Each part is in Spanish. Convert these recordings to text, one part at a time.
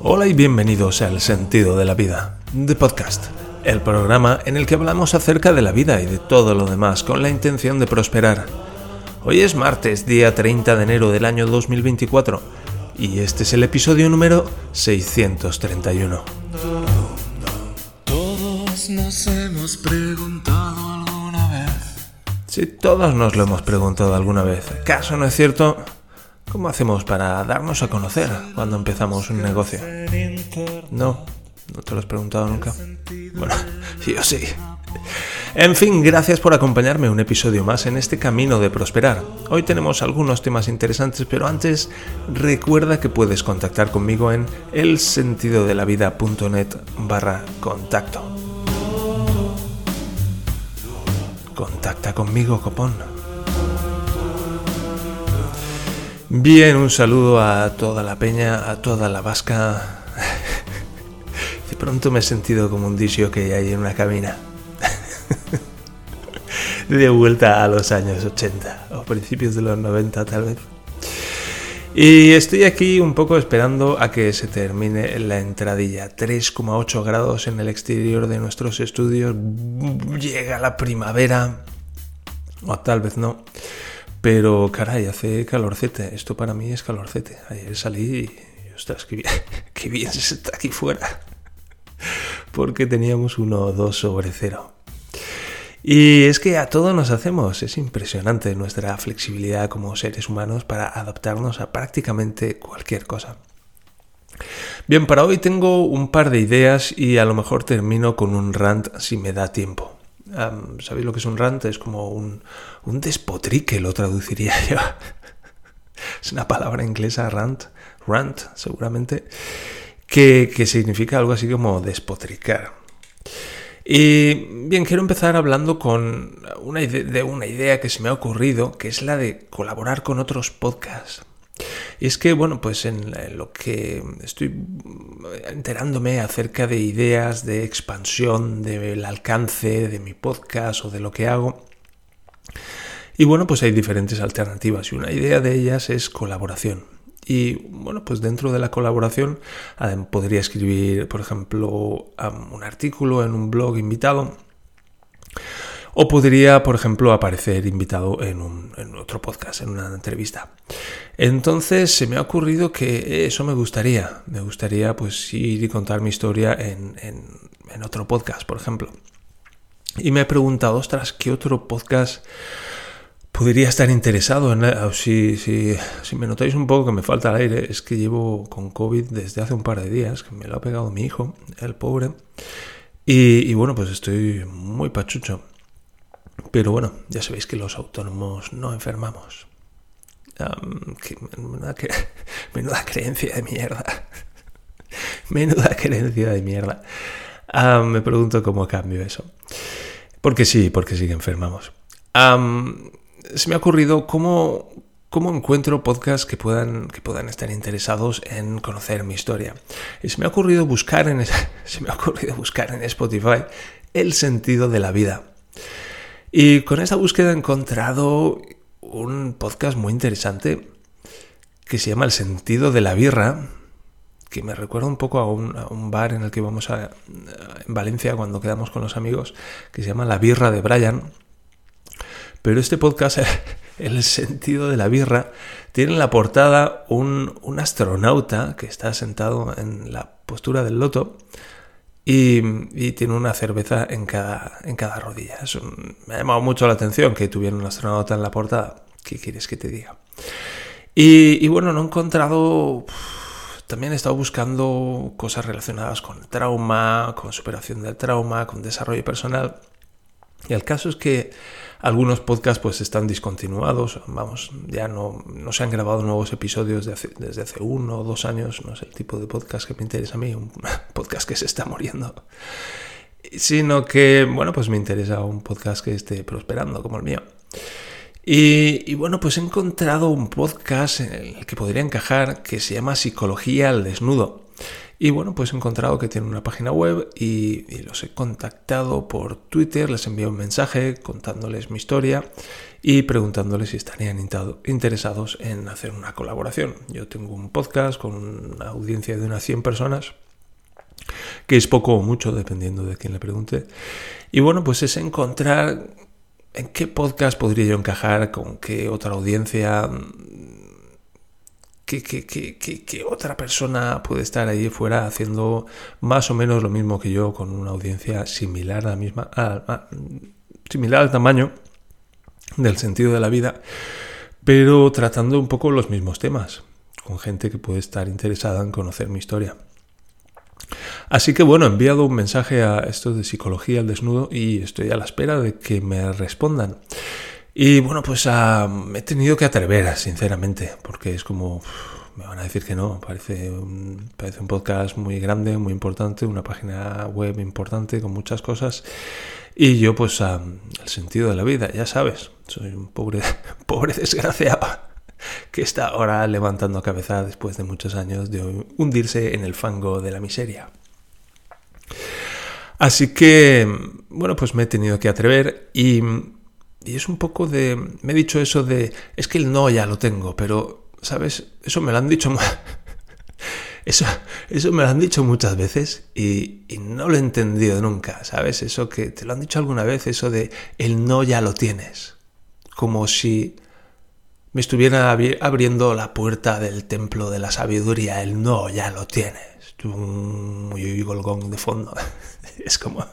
Hola y bienvenidos al Sentido de la Vida, The Podcast, el programa en el que hablamos acerca de la vida y de todo lo demás con la intención de prosperar. Hoy es martes, día 30 de enero del año 2024, y este es el episodio número 631. Todos nos hemos preguntado alguna vez. Si todos nos lo hemos preguntado alguna vez, ¿acaso no es cierto? ¿Cómo hacemos para darnos a conocer cuando empezamos un negocio? No, no te lo has preguntado nunca. Bueno, yo sí. En fin, gracias por acompañarme un episodio más en este camino de prosperar. Hoy tenemos algunos temas interesantes, pero antes recuerda que puedes contactar conmigo en elsentidodelavida.net barra contacto. Contacta conmigo, copón. Bien, un saludo a toda la peña, a toda la vasca. De pronto me he sentido como un disio que hay en una cabina. De vuelta a los años 80 o principios de los 90 tal vez. Y estoy aquí un poco esperando a que se termine la entradilla. 3,8 grados en el exterior de nuestros estudios. Llega la primavera. O tal vez no. Pero caray, hace calorcete. Esto para mí es calorcete. Ayer salí y, ostras, qué bien, qué bien se está aquí fuera. Porque teníamos uno o dos sobre cero. Y es que a todo nos hacemos. Es impresionante nuestra flexibilidad como seres humanos para adaptarnos a prácticamente cualquier cosa. Bien, para hoy tengo un par de ideas y a lo mejor termino con un rant si me da tiempo. ¿Sabéis lo que es un rant? Es como un, un despotrique, lo traduciría yo. es una palabra inglesa, rant, rant, seguramente, que, que significa algo así como despotricar. Y bien, quiero empezar hablando con una de una idea que se me ha ocurrido, que es la de colaborar con otros podcasts. Y es que, bueno, pues en lo que estoy enterándome acerca de ideas de expansión del alcance de mi podcast o de lo que hago, y bueno, pues hay diferentes alternativas y una idea de ellas es colaboración. Y bueno, pues dentro de la colaboración podría escribir, por ejemplo, un artículo en un blog invitado. O podría, por ejemplo, aparecer invitado en, un, en, otro podcast, en una entrevista. Entonces se me ha ocurrido que eso me gustaría. Me gustaría pues ir y contar mi historia en, en, otro podcast, por ejemplo. Y me he preguntado, ostras, ¿qué otro podcast podría estar interesado en... Si, si, si, me notáis un poco que me falta el aire, es que llevo con COVID desde hace un par de días, que me lo ha pegado mi hijo, el pobre. Y, y bueno, pues estoy muy pachucho. Pero bueno, ya sabéis que los autónomos no enfermamos. Menuda, creencia de mierda. menuda creencia de mierda. Me pregunto cómo cambio eso. Porque sí, porque sí que enfermamos. Se me ha ocurrido cómo, cómo encuentro podcasts que puedan, que puedan estar interesados en conocer mi historia. Y se me ha ocurrido buscar en, se me ha ocurrido buscar en Spotify el sentido de la vida. Y con esta búsqueda he encontrado un podcast muy interesante que se llama El sentido de la birra, que me recuerda un poco a un, bar en el que vamos a, en Valencia cuando quedamos con los amigos, que se llama La Birra de Brian. Pero este podcast, El sentido de la birra, tiene en la portada un, un astronauta que está sentado en la postura del loto y, tiene una cerveza en cada, en cada rodilla. Me ha llamado mucho la atención que tuviera un astronauta en la portada. ¿Qué quieres que te diga? Y, y bueno, no he encontrado... También he estado buscando cosas relacionadas con el trauma, con superación del trauma, con desarrollo personal. Y el caso es que algunos podcasts pues están discontinuados, vamos, ya no, no se han grabado nuevos episodios de desde hace uno o dos años, no es el tipo de podcast que me interesa a mí, un podcast que se está muriendo, sino que, bueno, pues me interesa un podcast que esté prosperando como el mío. Y, bueno, pues he encontrado un podcast en el que podría encajar que se llama Psicología al Desnudo. Y bueno, pues he encontrado que tienen una página web y, los he contactado por Twitter, les envié un mensaje contándoles mi historia y preguntándoles si estarían interesados en hacer una colaboración. Yo tengo un podcast con una audiencia de unas 100 personas que es poco o mucho dependiendo de quién le pregunte. Y bueno, pues es encontrar en qué podcast podría yo encajar, con qué otra audiencia, qué, otra persona puede estar ahí fuera haciendo más o menos lo mismo que yo con una audiencia similar a la misma, similar al tamaño del sentido de la vida, pero tratando un poco los mismos temas, con gente que puede estar interesada en conocer mi historia. Así que bueno, he enviado un mensaje a esto de psicología al desnudo y estoy a la espera de que me respondan. Y bueno, pues uh, me he tenido que atrever, sinceramente, porque es como, me van a decir que no, parece un, parece un podcast muy grande, muy importante, una página web importante con muchas cosas. Y yo pues uh, el sentido de la vida, ya sabes, soy un pobre, pobre desgraciado que está ahora levantando cabeza después de muchos años de hundirse en el fango de la miseria. Así que, bueno, pues me he tenido que atrever y, y, es un poco de... Me he dicho eso de... Es que el no ya lo tengo, pero, ¿sabes? Eso me lo han dicho... Eso, eso me lo han dicho muchas veces y, y, no lo he entendido nunca, ¿sabes? Eso que te lo han dicho alguna vez, eso de el no ya lo tienes. Como si me estuviera abriendo la puerta del templo de la sabiduría. El no ya lo tienes. Muy golgón de fondo. Es como...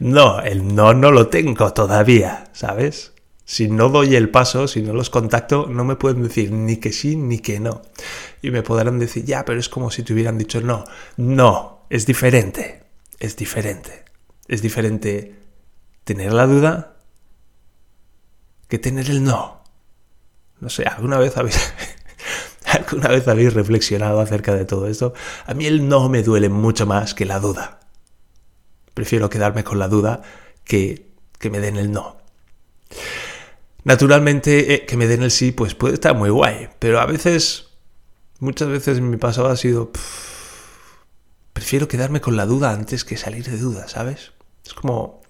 No, el no no lo tengo todavía, ¿sabes? Si no doy el paso, si no los contacto, no me pueden decir ni que sí ni que no. Y me podrán decir, ya, pero es como si te hubieran dicho no. No, es diferente. Es diferente. Es diferente tener la duda que tener el no. No sé, ¿alguna vez habéis, ¿alguna vez habéis reflexionado acerca de todo esto? A mí el no me duele mucho más que la duda. Prefiero quedarme con la duda que, que me den el no. Naturalmente, eh, que me den el sí, pues puede estar muy guay, pero a veces, muchas veces mi pasado ha sido... prefiero quedarme con la duda antes que salir de duda, ¿sabes? Es como...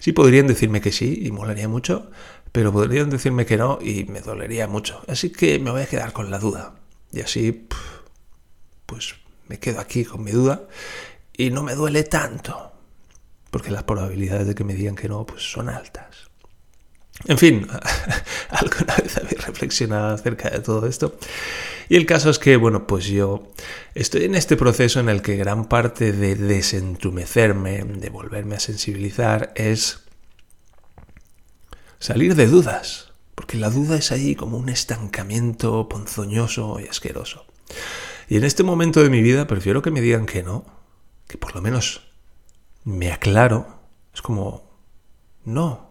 Sí podrían decirme que sí y molaría mucho, pero podrían decirme que no y me dolería mucho. Así que me voy a quedar con la duda. Y así, pues me quedo aquí con mi duda y no me duele tanto, porque las probabilidades de que me digan que no, pues son altas. En fin, alguna vez habéis reflexionado acerca de todo esto. Y el caso es que, bueno, pues yo estoy en este proceso en el que gran parte de desentumecerme, de volverme a sensibilizar, es salir de dudas, porque la duda es ahí como un estancamiento ponzoñoso y asqueroso. Y en este momento de mi vida prefiero que me digan que no, que por lo menos me aclaro. Es como, no,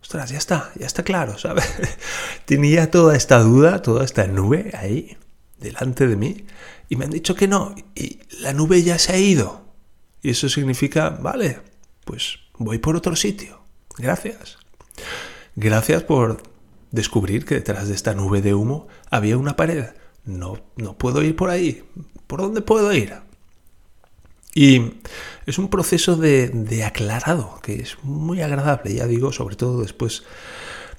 ostras, ya está, ya está claro, ¿sabes? Tenía toda esta duda, toda esta nube ahí, delante de mí, y me han dicho que no, y la nube ya se ha ido. Y eso significa, vale, pues voy por otro sitio. Gracias. Gracias por descubrir que detrás de esta nube de humo había una pared. No, no puedo ir por ahí. ¿Por dónde puedo ir? Y es un proceso de, aclarado que es muy agradable, ya digo, sobre todo después,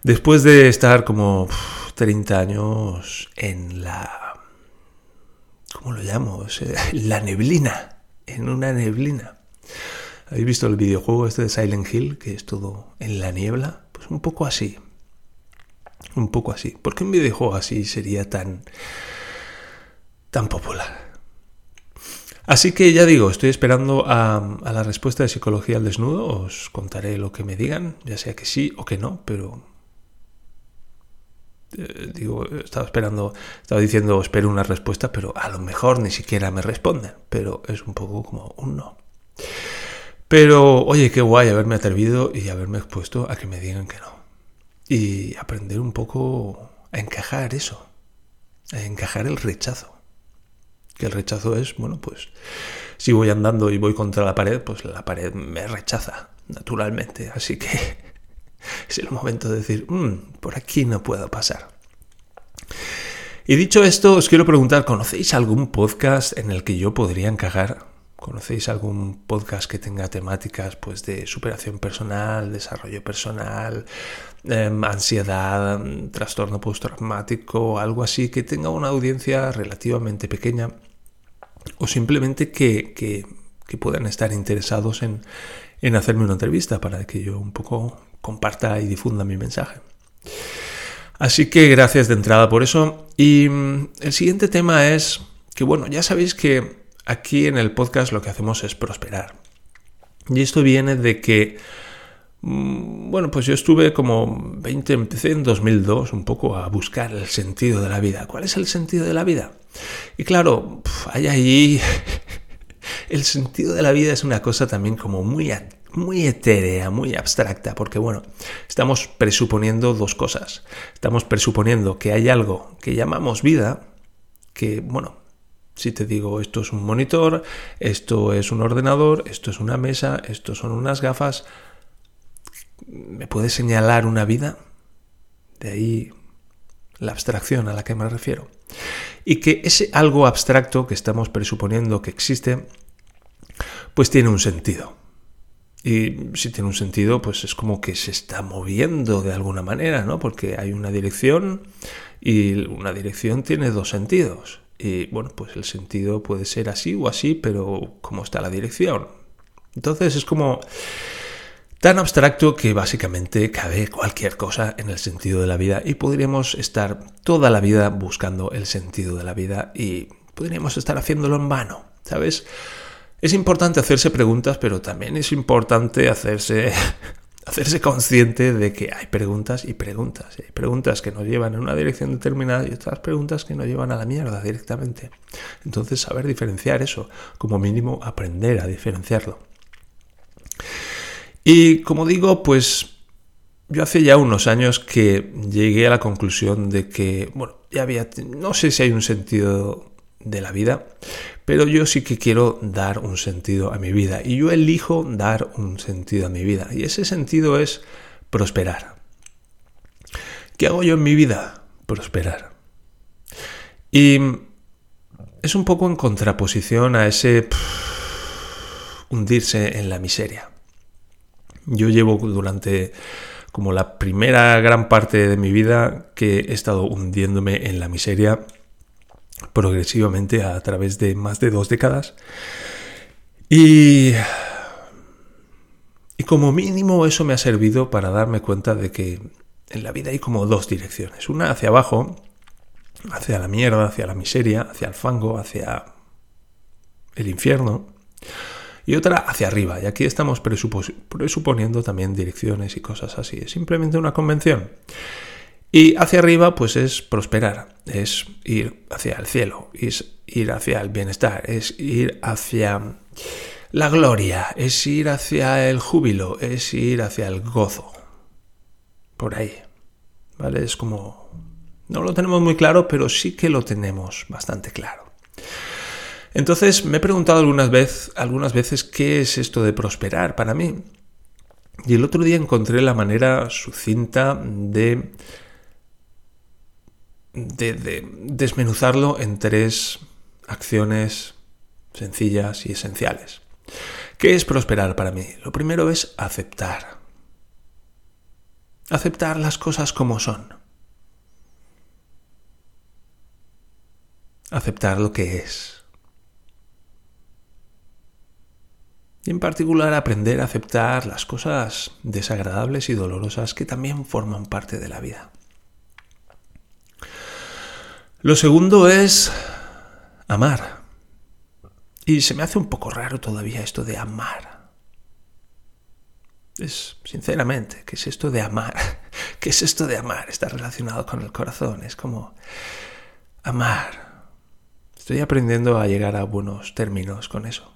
después de estar como 30 años en la... ¿Cómo lo llamo? la neblina, en una neblina. ¿Habéis visto el videojuego este de Silent Hill, que es todo en la niebla? un poco así. Un poco así. ¿Por qué un videojuego así sería tan, tan popular? Así que ya digo, estoy esperando a, la respuesta de psicología al desnudo. Os contaré lo que me digan, ya sea que sí o que no, pero eh, digo, estaba esperando, estaba diciendo espero una respuesta, pero a lo mejor ni siquiera me responden. Pero es un poco como un no. Pero, oye, qué guay haberme atrevido y haberme expuesto a que me digan que no. Y aprender un poco a encajar eso, a encajar el rechazo. Que el rechazo es, bueno, pues si voy andando y voy contra la pared, pues la pared me rechaza, naturalmente. Así que es el momento de decir, mm, por aquí no puedo pasar. Y dicho esto, os quiero preguntar, ¿conocéis algún podcast en el que yo podría encajar? ¿Conocéis algún podcast que tenga temáticas pues, de superación personal, desarrollo personal, em, ansiedad, trastorno postraumático, algo así, que tenga una audiencia relativamente pequeña? O simplemente que, que, puedan estar interesados en, en hacerme una entrevista para que yo un poco comparta y difunda mi mensaje. Así que gracias de entrada por eso. Y mm, el siguiente tema es que, bueno, ya sabéis que aquí en el podcast lo que hacemos es prosperar. Y esto viene de que, mm, bueno, pues yo estuve como 20, empecé en 2002 un poco a buscar el sentido de la vida. ¿Cuál es el sentido de la vida? Y claro, hay ahí... el sentido de la vida es una cosa también como muy, muy etérea, muy abstracta, porque bueno, estamos presuponiendo dos cosas. Estamos presuponiendo que hay algo que llamamos vida, que bueno, si te digo esto es un monitor, esto es un ordenador, esto es una mesa, esto son unas gafas, ¿me puedes señalar una vida? De ahí la abstracción a la que me refiero. Y que ese algo abstracto que estamos presuponiendo que existe, pues tiene un sentido. Y si tiene un sentido, pues es como que se está moviendo de alguna manera, ¿no? Porque hay una dirección y una dirección tiene dos sentidos. Y bueno, pues el sentido puede ser así o así, pero ¿cómo está la dirección? Entonces es como tan abstracto que básicamente cabe cualquier cosa en el sentido de la vida y podríamos estar toda la vida buscando el sentido de la vida y podríamos estar haciéndolo en vano, ¿sabes? Es importante hacerse preguntas, pero también es importante hacerse hacerse consciente de que hay preguntas y preguntas. Hay preguntas que nos llevan en una dirección determinada y otras preguntas que nos llevan a la mierda directamente. Entonces, saber diferenciar eso, como mínimo aprender a diferenciarlo. Y como digo, pues yo hace ya unos años que llegué a la conclusión de que, bueno, ya había, no sé si hay un sentido de la vida, pero yo sí que quiero dar un sentido a mi vida y yo elijo dar un sentido a mi vida y ese sentido es prosperar. ¿Qué hago yo en mi vida? Prosperar. Y es un poco en contraposición a ese hundirse en la miseria. Yo llevo durante como la primera gran parte de mi vida que he estado hundiéndome en la miseria progresivamente a través de más de dos décadas. Y, y como mínimo eso me ha servido para darme cuenta de que en la vida hay como dos direcciones. Una hacia abajo, hacia la mierda, hacia la miseria, hacia el fango, hacia el infierno. Y otra hacia arriba. Y aquí estamos presuponiendo también direcciones y cosas así. Es simplemente una convención. Y hacia arriba, pues es prosperar, es ir hacia el cielo, es ir hacia el bienestar, es ir hacia la gloria, es ir hacia el júbilo, es ir hacia el gozo. Por ahí. ¿Vale? Es como... No lo tenemos muy claro, pero sí que lo tenemos bastante claro. Entonces me he preguntado algunas, vez, algunas veces qué es esto de prosperar para mí. Y el otro día encontré la manera sucinta de de, desmenuzarlo en tres acciones sencillas y esenciales. ¿Qué es prosperar para mí? Lo primero es aceptar. Aceptar las cosas como son. Aceptar lo que es. Y en particular aprender a aceptar las cosas desagradables y dolorosas que también forman parte de la vida. Lo segundo es amar. Y se me hace un poco raro todavía esto de amar. Es, sinceramente, ¿qué es esto de amar? ¿Qué es esto de amar? Está relacionado con el corazón. Es como amar. Estoy aprendiendo a llegar a buenos términos con eso.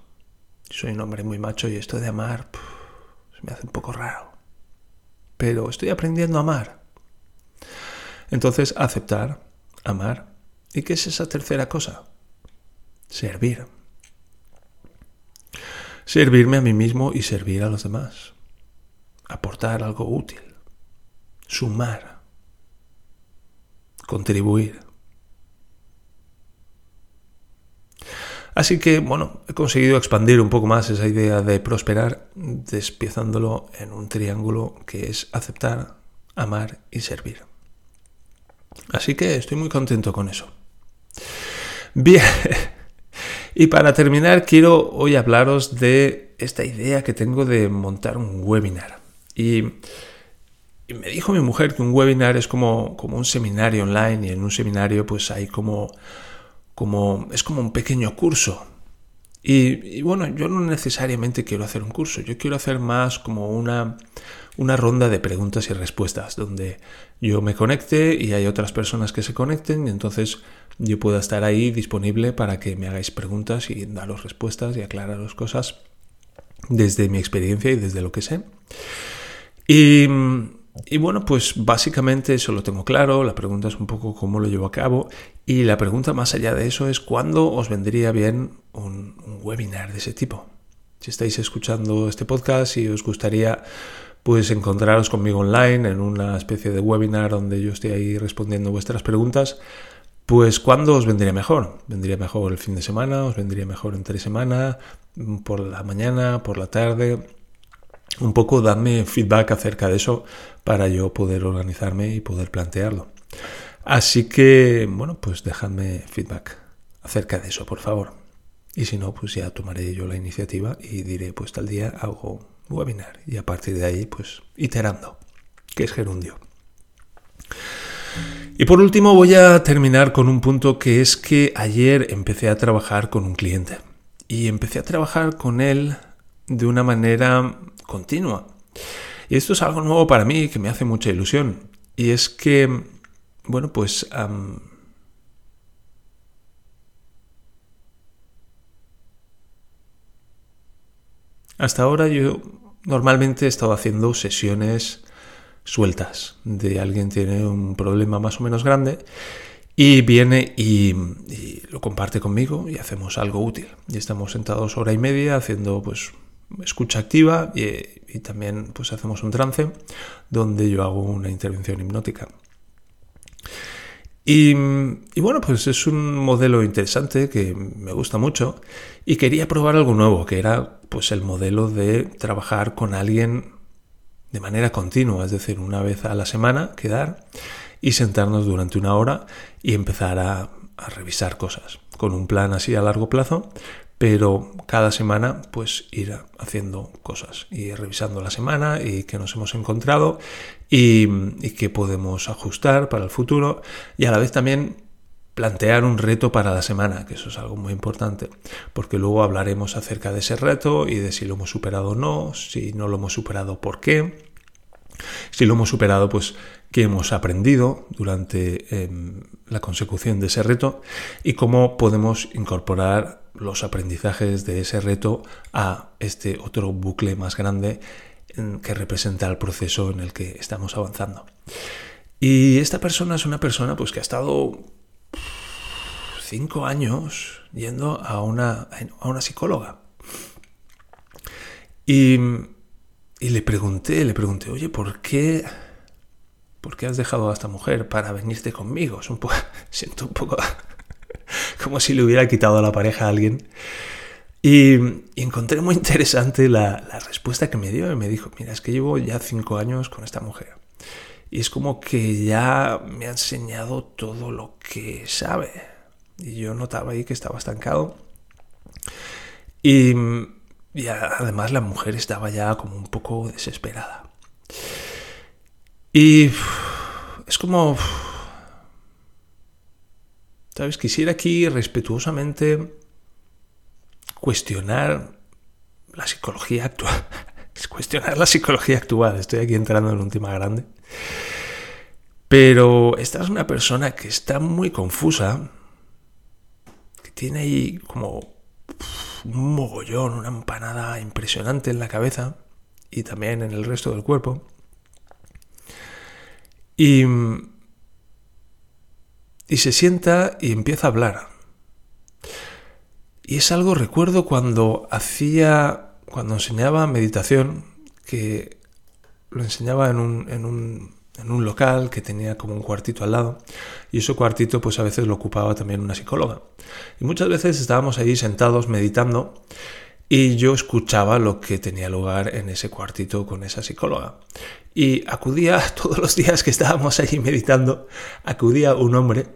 Soy un hombre muy macho y esto de amar se me hace un poco raro. Pero estoy aprendiendo a amar. Entonces, aceptar, amar ¿Y qué es esa tercera cosa? Servir. Servirme a mí mismo y servir a los demás. Aportar algo útil. Sumar. Contribuir. Así que, bueno, he conseguido expandir un poco más esa idea de prosperar, despiezándolo en un triángulo que es aceptar, amar y servir. Así que estoy muy contento con eso. Bien, y para terminar quiero hoy hablaros de esta idea que tengo de montar un webinar. Y, me dijo mi mujer que un webinar es como, como un seminario online y en un seminario pues hay como, como es como un pequeño curso. Y, bueno, yo no necesariamente quiero hacer un curso, yo quiero hacer más como una, una ronda de preguntas y respuestas, donde yo me conecte y hay otras personas que se conecten y entonces yo pueda estar ahí disponible para que me hagáis preguntas y daros respuestas y aclararos cosas desde mi experiencia y desde lo que sé. Y, y, bueno, pues básicamente eso lo tengo claro, la pregunta es un poco cómo lo llevo a cabo y la pregunta más allá de eso es cuándo os vendría bien un, webinar de ese tipo. Si estáis escuchando este podcast y os gustaría pues encontraros conmigo online en una especie de webinar donde yo estoy ahí respondiendo vuestras preguntas. Pues ¿cuándo os vendría mejor? ¿Vendría mejor el fin de semana? ¿Os vendría mejor entre semana? ¿Por la mañana? ¿Por la tarde? Un poco dadme feedback acerca de eso para yo poder organizarme y poder plantearlo. Así que, bueno, pues dejadme feedback acerca de eso, por favor. Y si no, pues ya tomaré yo la iniciativa y diré, pues tal día hago webinar y a partir de ahí pues iterando, que es gerundio. Y por último voy a terminar con un punto que es que ayer empecé a trabajar con un cliente y empecé a trabajar con él de una manera continua. Y esto es algo nuevo para mí que me hace mucha ilusión. Y es que, bueno, pues Hasta ahora yo normalmente he estado haciendo sesiones sueltas de alguien tiene un problema más o menos grande y viene y, lo comparte conmigo y hacemos algo útil. Y estamos sentados hora y media haciendo pues escucha activa y, también pues hacemos un trance donde yo hago una intervención hipnótica. Y, bueno, pues es un modelo interesante que me gusta mucho y quería probar algo nuevo, que era pues el modelo de trabajar con alguien de manera continua, es decir, una vez a la semana quedar y sentarnos durante una hora y empezar a revisar cosas, con un plan así a largo plazo, pero cada semana pues ir haciendo cosas y revisando la semana y qué nos hemos encontrado y, y qué podemos ajustar para el futuro y a la vez también plantear un reto para la semana, que eso es algo muy importante, porque luego hablaremos acerca de ese reto y de si lo hemos superado o no, si no lo hemos superado, por qué, si lo hemos superado, pues qué hemos aprendido durante em, la consecución de ese reto y cómo podemos incorporar los aprendizajes de ese reto a este otro bucle más grande que representa el proceso en el que estamos avanzando. Y esta persona es una persona pues, que ha estado cinco años yendo a una, a una psicóloga. Y y le pregunté, le pregunté, oye, ¿por qué, ¿por qué has dejado a esta mujer para venirte conmigo? Es un poco, siento un poco como si le hubiera quitado la pareja a alguien. Y, encontré muy interesante la, la, respuesta que me dio. Y me dijo, mira, es que llevo ya cinco años con esta mujer. Y es como que ya me ha enseñado todo lo que sabe. Y yo notaba ahí que estaba estancado. Y y además la mujer estaba ya como un poco desesperada. Y es como... ¿Sabes? Quisiera aquí respetuosamente cuestionar la psicología actual. Es cuestionar la psicología actual. Estoy aquí entrando en un tema grande. Pero esta es una persona que está muy confusa, que tiene ahí como un mogollón, una empanada impresionante en la cabeza y también en el resto del cuerpo. Y, y se sienta y empieza a hablar. Y es algo, recuerdo cuando hacía, cuando enseñaba meditación, que lo enseñaba en un, en un, en un local que tenía como un cuartito al lado y ese cuartito pues a veces lo ocupaba también una psicóloga. Y muchas veces estábamos ahí sentados meditando y yo escuchaba lo que tenía lugar en ese cuartito con esa psicóloga. Y acudía todos los días que estábamos allí meditando, acudía un hombre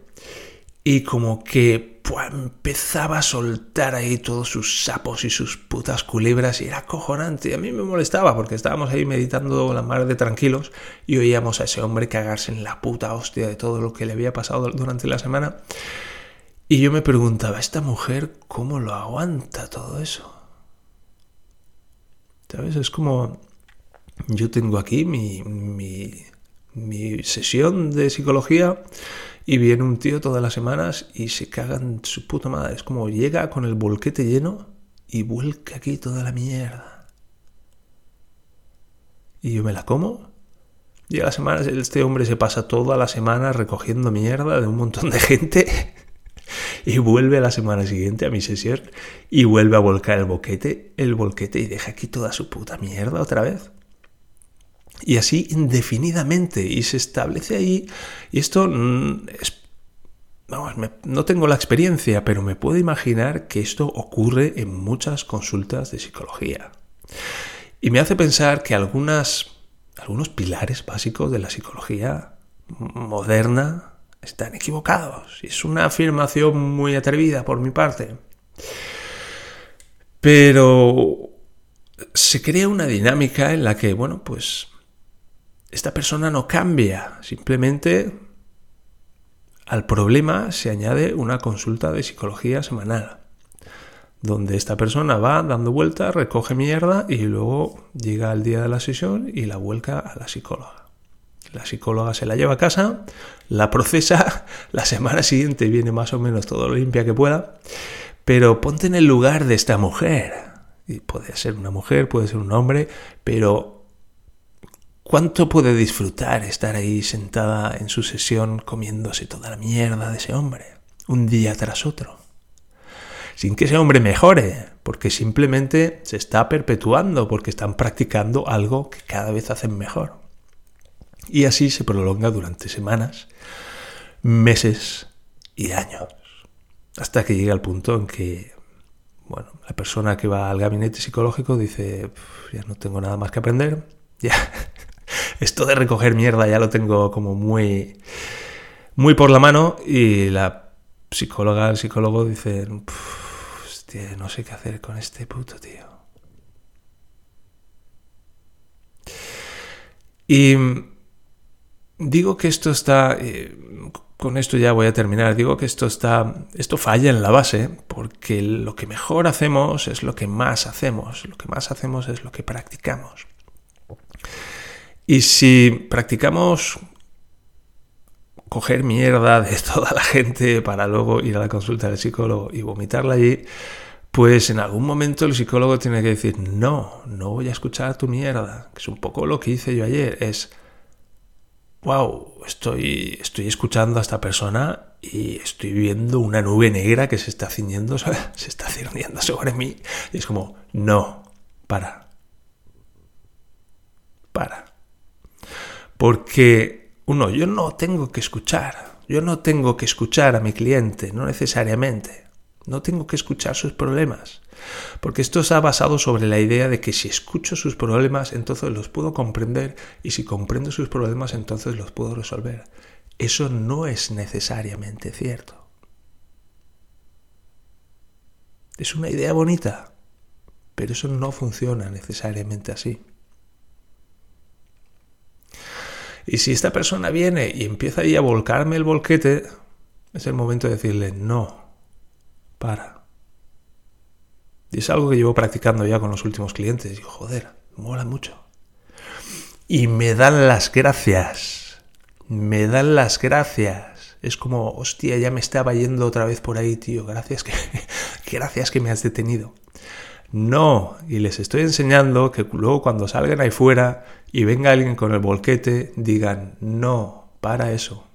y como que empezaba a soltar ahí todos sus sapos y sus putas culebras y era acojonante. Y a mí me molestaba porque estábamos ahí meditando la mar de tranquilos y oíamos a ese hombre cagarse en la puta hostia de todo lo que le había pasado durante la semana. Y yo me preguntaba, ¿esta mujer cómo lo aguanta todo eso? ¿Sabes? Es como yo tengo aquí mi, mi, mi sesión de psicología y viene un tío todas las semanas y se cagan su puta madre. Es como llega con el bolquete lleno y vuelca aquí toda la mierda. Y yo me la como. Y a las semanas este hombre se pasa toda la semana recogiendo mierda de un montón de gente. y vuelve a la semana siguiente a mi sesión y vuelve a volcar el boquete, el bolquete y deja aquí toda su puta mierda otra vez y así indefinidamente y se establece ahí y esto mm, es Vamos, no tengo la experiencia, pero me puedo imaginar que esto ocurre en muchas consultas de psicología. Y me hace pensar que algunas, algunos pilares básicos de la psicología moderna están equivocados. Es una afirmación muy atrevida por mi parte. Pero se crea una dinámica en la que, bueno, pues esta persona no cambia, simplemente al problema se añade una consulta de psicología semanal, donde esta persona va dando vueltas, recoge mierda y luego llega al día de la sesión y la vuelca a la psicóloga. La psicóloga se la lleva a casa, la procesa, la semana siguiente viene más o menos todo lo limpia que pueda, pero ponte en el lugar de esta mujer. Y puede ser una mujer, puede ser un hombre, pero ¿Cuánto puede disfrutar estar ahí sentada en su sesión comiéndose toda la mierda de ese hombre, un día tras otro? Sin que ese hombre mejore, porque simplemente se está perpetuando, porque están practicando algo que cada vez hacen mejor. Y así se prolonga durante semanas, meses y años, hasta que llega el punto en que, bueno, la persona que va al gabinete psicológico dice, ya no tengo nada más que aprender, ya esto de recoger mierda ya lo tengo como muy, muy por la mano y la psicóloga, el psicólogo dice, hostia, no sé qué hacer con este puto tío. Y digo que esto está, eh, con esto ya voy a terminar, digo que esto está, esto falla en la base, porque lo que mejor hacemos es lo que más hacemos, lo que más hacemos es lo que practicamos. Y si practicamos coger mierda de toda la gente para luego ir a la consulta del psicólogo y vomitarla allí, pues en algún momento el psicólogo tiene que decir, no, no voy a escuchar tu mierda. Que es un poco lo que hice yo ayer. Es, wow, estoy, estoy escuchando a esta persona y estoy viendo una nube negra que se está ciñendo, se está cerniendo sobre mí. Y es como, no, para. Para. Porque, uno, yo no tengo que escuchar, yo no tengo que escuchar a mi cliente, no necesariamente. No tengo que escuchar sus problemas. Porque esto está basado sobre la idea de que si escucho sus problemas, entonces los puedo comprender y si comprendo sus problemas, entonces los puedo resolver. Eso no es necesariamente cierto. Es una idea bonita, pero eso no funciona necesariamente así. Y si esta persona viene y empieza ahí a volcarme el volquete, es el momento de decirle, no, para. Y es algo que llevo practicando ya con los últimos clientes. Y joder, mola mucho. Y me dan las gracias. Me dan las gracias. Es como, hostia, ya me estaba yendo otra vez por ahí, tío. Gracias que, gracias que me has detenido. No, y les estoy enseñando que luego cuando salgan ahí fuera y venga alguien con el volquete, digan, no, para eso.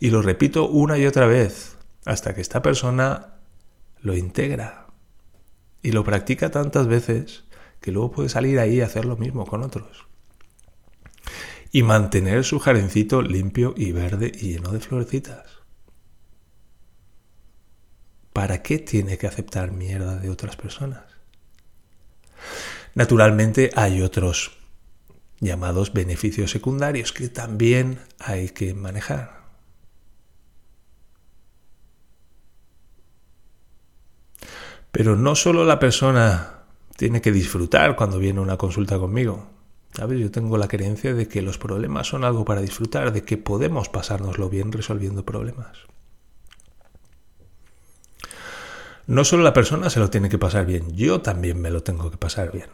Y lo repito una y otra vez, hasta que esta persona lo integra y lo practica tantas veces que luego puede salir ahí a hacer lo mismo con otros. Y mantener su jardincito limpio y verde y lleno de florecitas. ¿Para qué tiene que aceptar mierda de otras personas? Naturalmente hay otros llamados beneficios secundarios que también hay que manejar. Pero no solo la persona tiene que disfrutar cuando viene una consulta conmigo. ¿Sabes? Yo tengo la creencia de que los problemas son algo para disfrutar, de que podemos pasárnoslo bien resolviendo problemas. No solo la persona se lo tiene que pasar bien, yo también me lo tengo que pasar bien.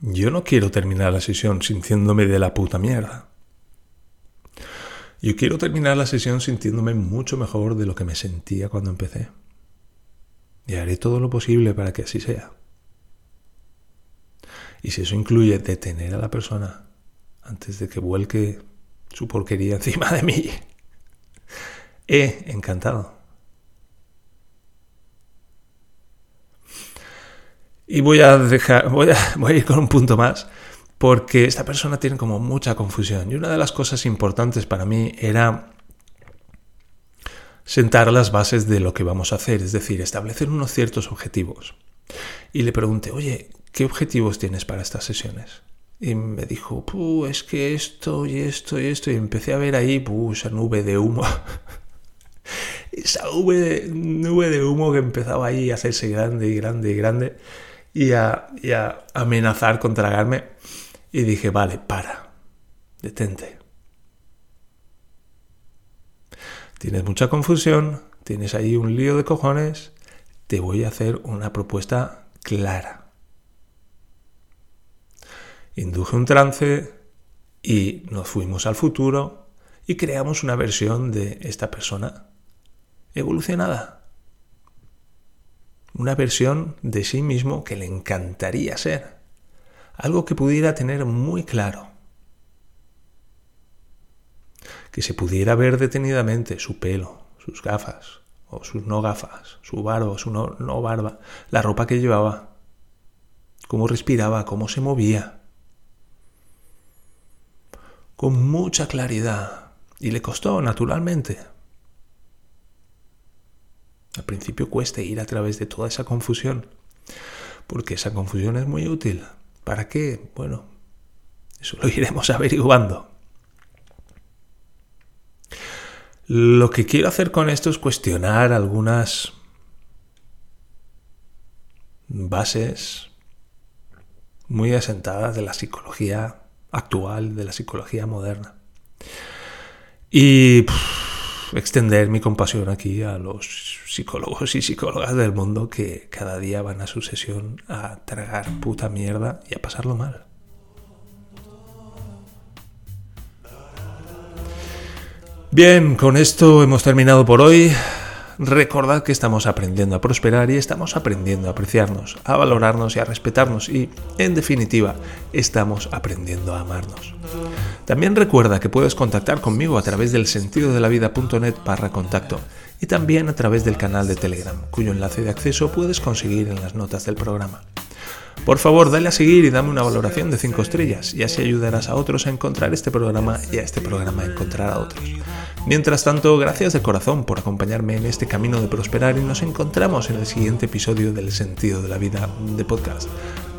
Yo no quiero terminar la sesión sintiéndome de la puta mierda. Yo quiero terminar la sesión sintiéndome mucho mejor de lo que me sentía cuando empecé y haré todo lo posible para que así sea. Y si eso incluye detener a la persona antes de que vuelque su porquería encima de mí, he encantado. Y voy a dejar, voy a, voy ir con un punto más, porque esta persona tiene como mucha confusión. Y una de las cosas importantes para mí era sentar las bases de lo que vamos a hacer, es decir, establecer unos ciertos objetivos. Y le pregunté, oye, ¿qué objetivos tienes para estas sesiones? Y me dijo, es que esto y esto y esto. Y empecé a ver ahí esa nube de humo. esa nube de, nube de humo que empezaba ahí a hacerse grande y grande y grande. Y a, amenazar con tragarme. Y dije, vale, para. Detente. tienes mucha confusión, tienes ahí un lío de cojones, te voy a hacer una propuesta clara. Induje un trance y nos fuimos al futuro y creamos una versión de esta persona evolucionada. Una versión de sí mismo que le encantaría ser. Algo que pudiera tener muy claro que se pudiera ver detenidamente su pelo, sus gafas, o sus no gafas, su barba, su no, no barba, la ropa que llevaba, cómo respiraba, cómo se movía. Con mucha claridad. Y le costó, naturalmente. Al principio cuesta ir a través de toda esa confusión, porque esa confusión es muy útil. ¿Para qué? Bueno, eso lo iremos averiguando. Lo que quiero hacer con esto es cuestionar algunas bases muy asentadas de la psicología actual, de la psicología moderna. Y extender mi compasión aquí a los psicólogos y psicólogas del mundo que cada día van a su sesión a tragar puta mierda y a pasarlo mal. Bien, con esto hemos terminado por hoy. Recordad que estamos aprendiendo a prosperar y estamos aprendiendo a apreciarnos, a valorarnos y a respetarnos y, en definitiva, estamos aprendiendo a amarnos. También recuerda que puedes contactar conmigo a través del sentido de la vida.net barra contacto y también a través del canal de Telegram, cuyo enlace de acceso puedes conseguir en las notas del programa. Por favor, dale a seguir y dame una valoración de 5 estrellas y así ayudarás a otros a encontrar este programa y a este programa a encontrar a otros. Mientras tanto, gracias de corazón por acompañarme en este camino de prosperar y nos encontramos en el siguiente episodio del Sentido de la Vida de podcast.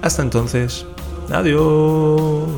Hasta entonces, adiós.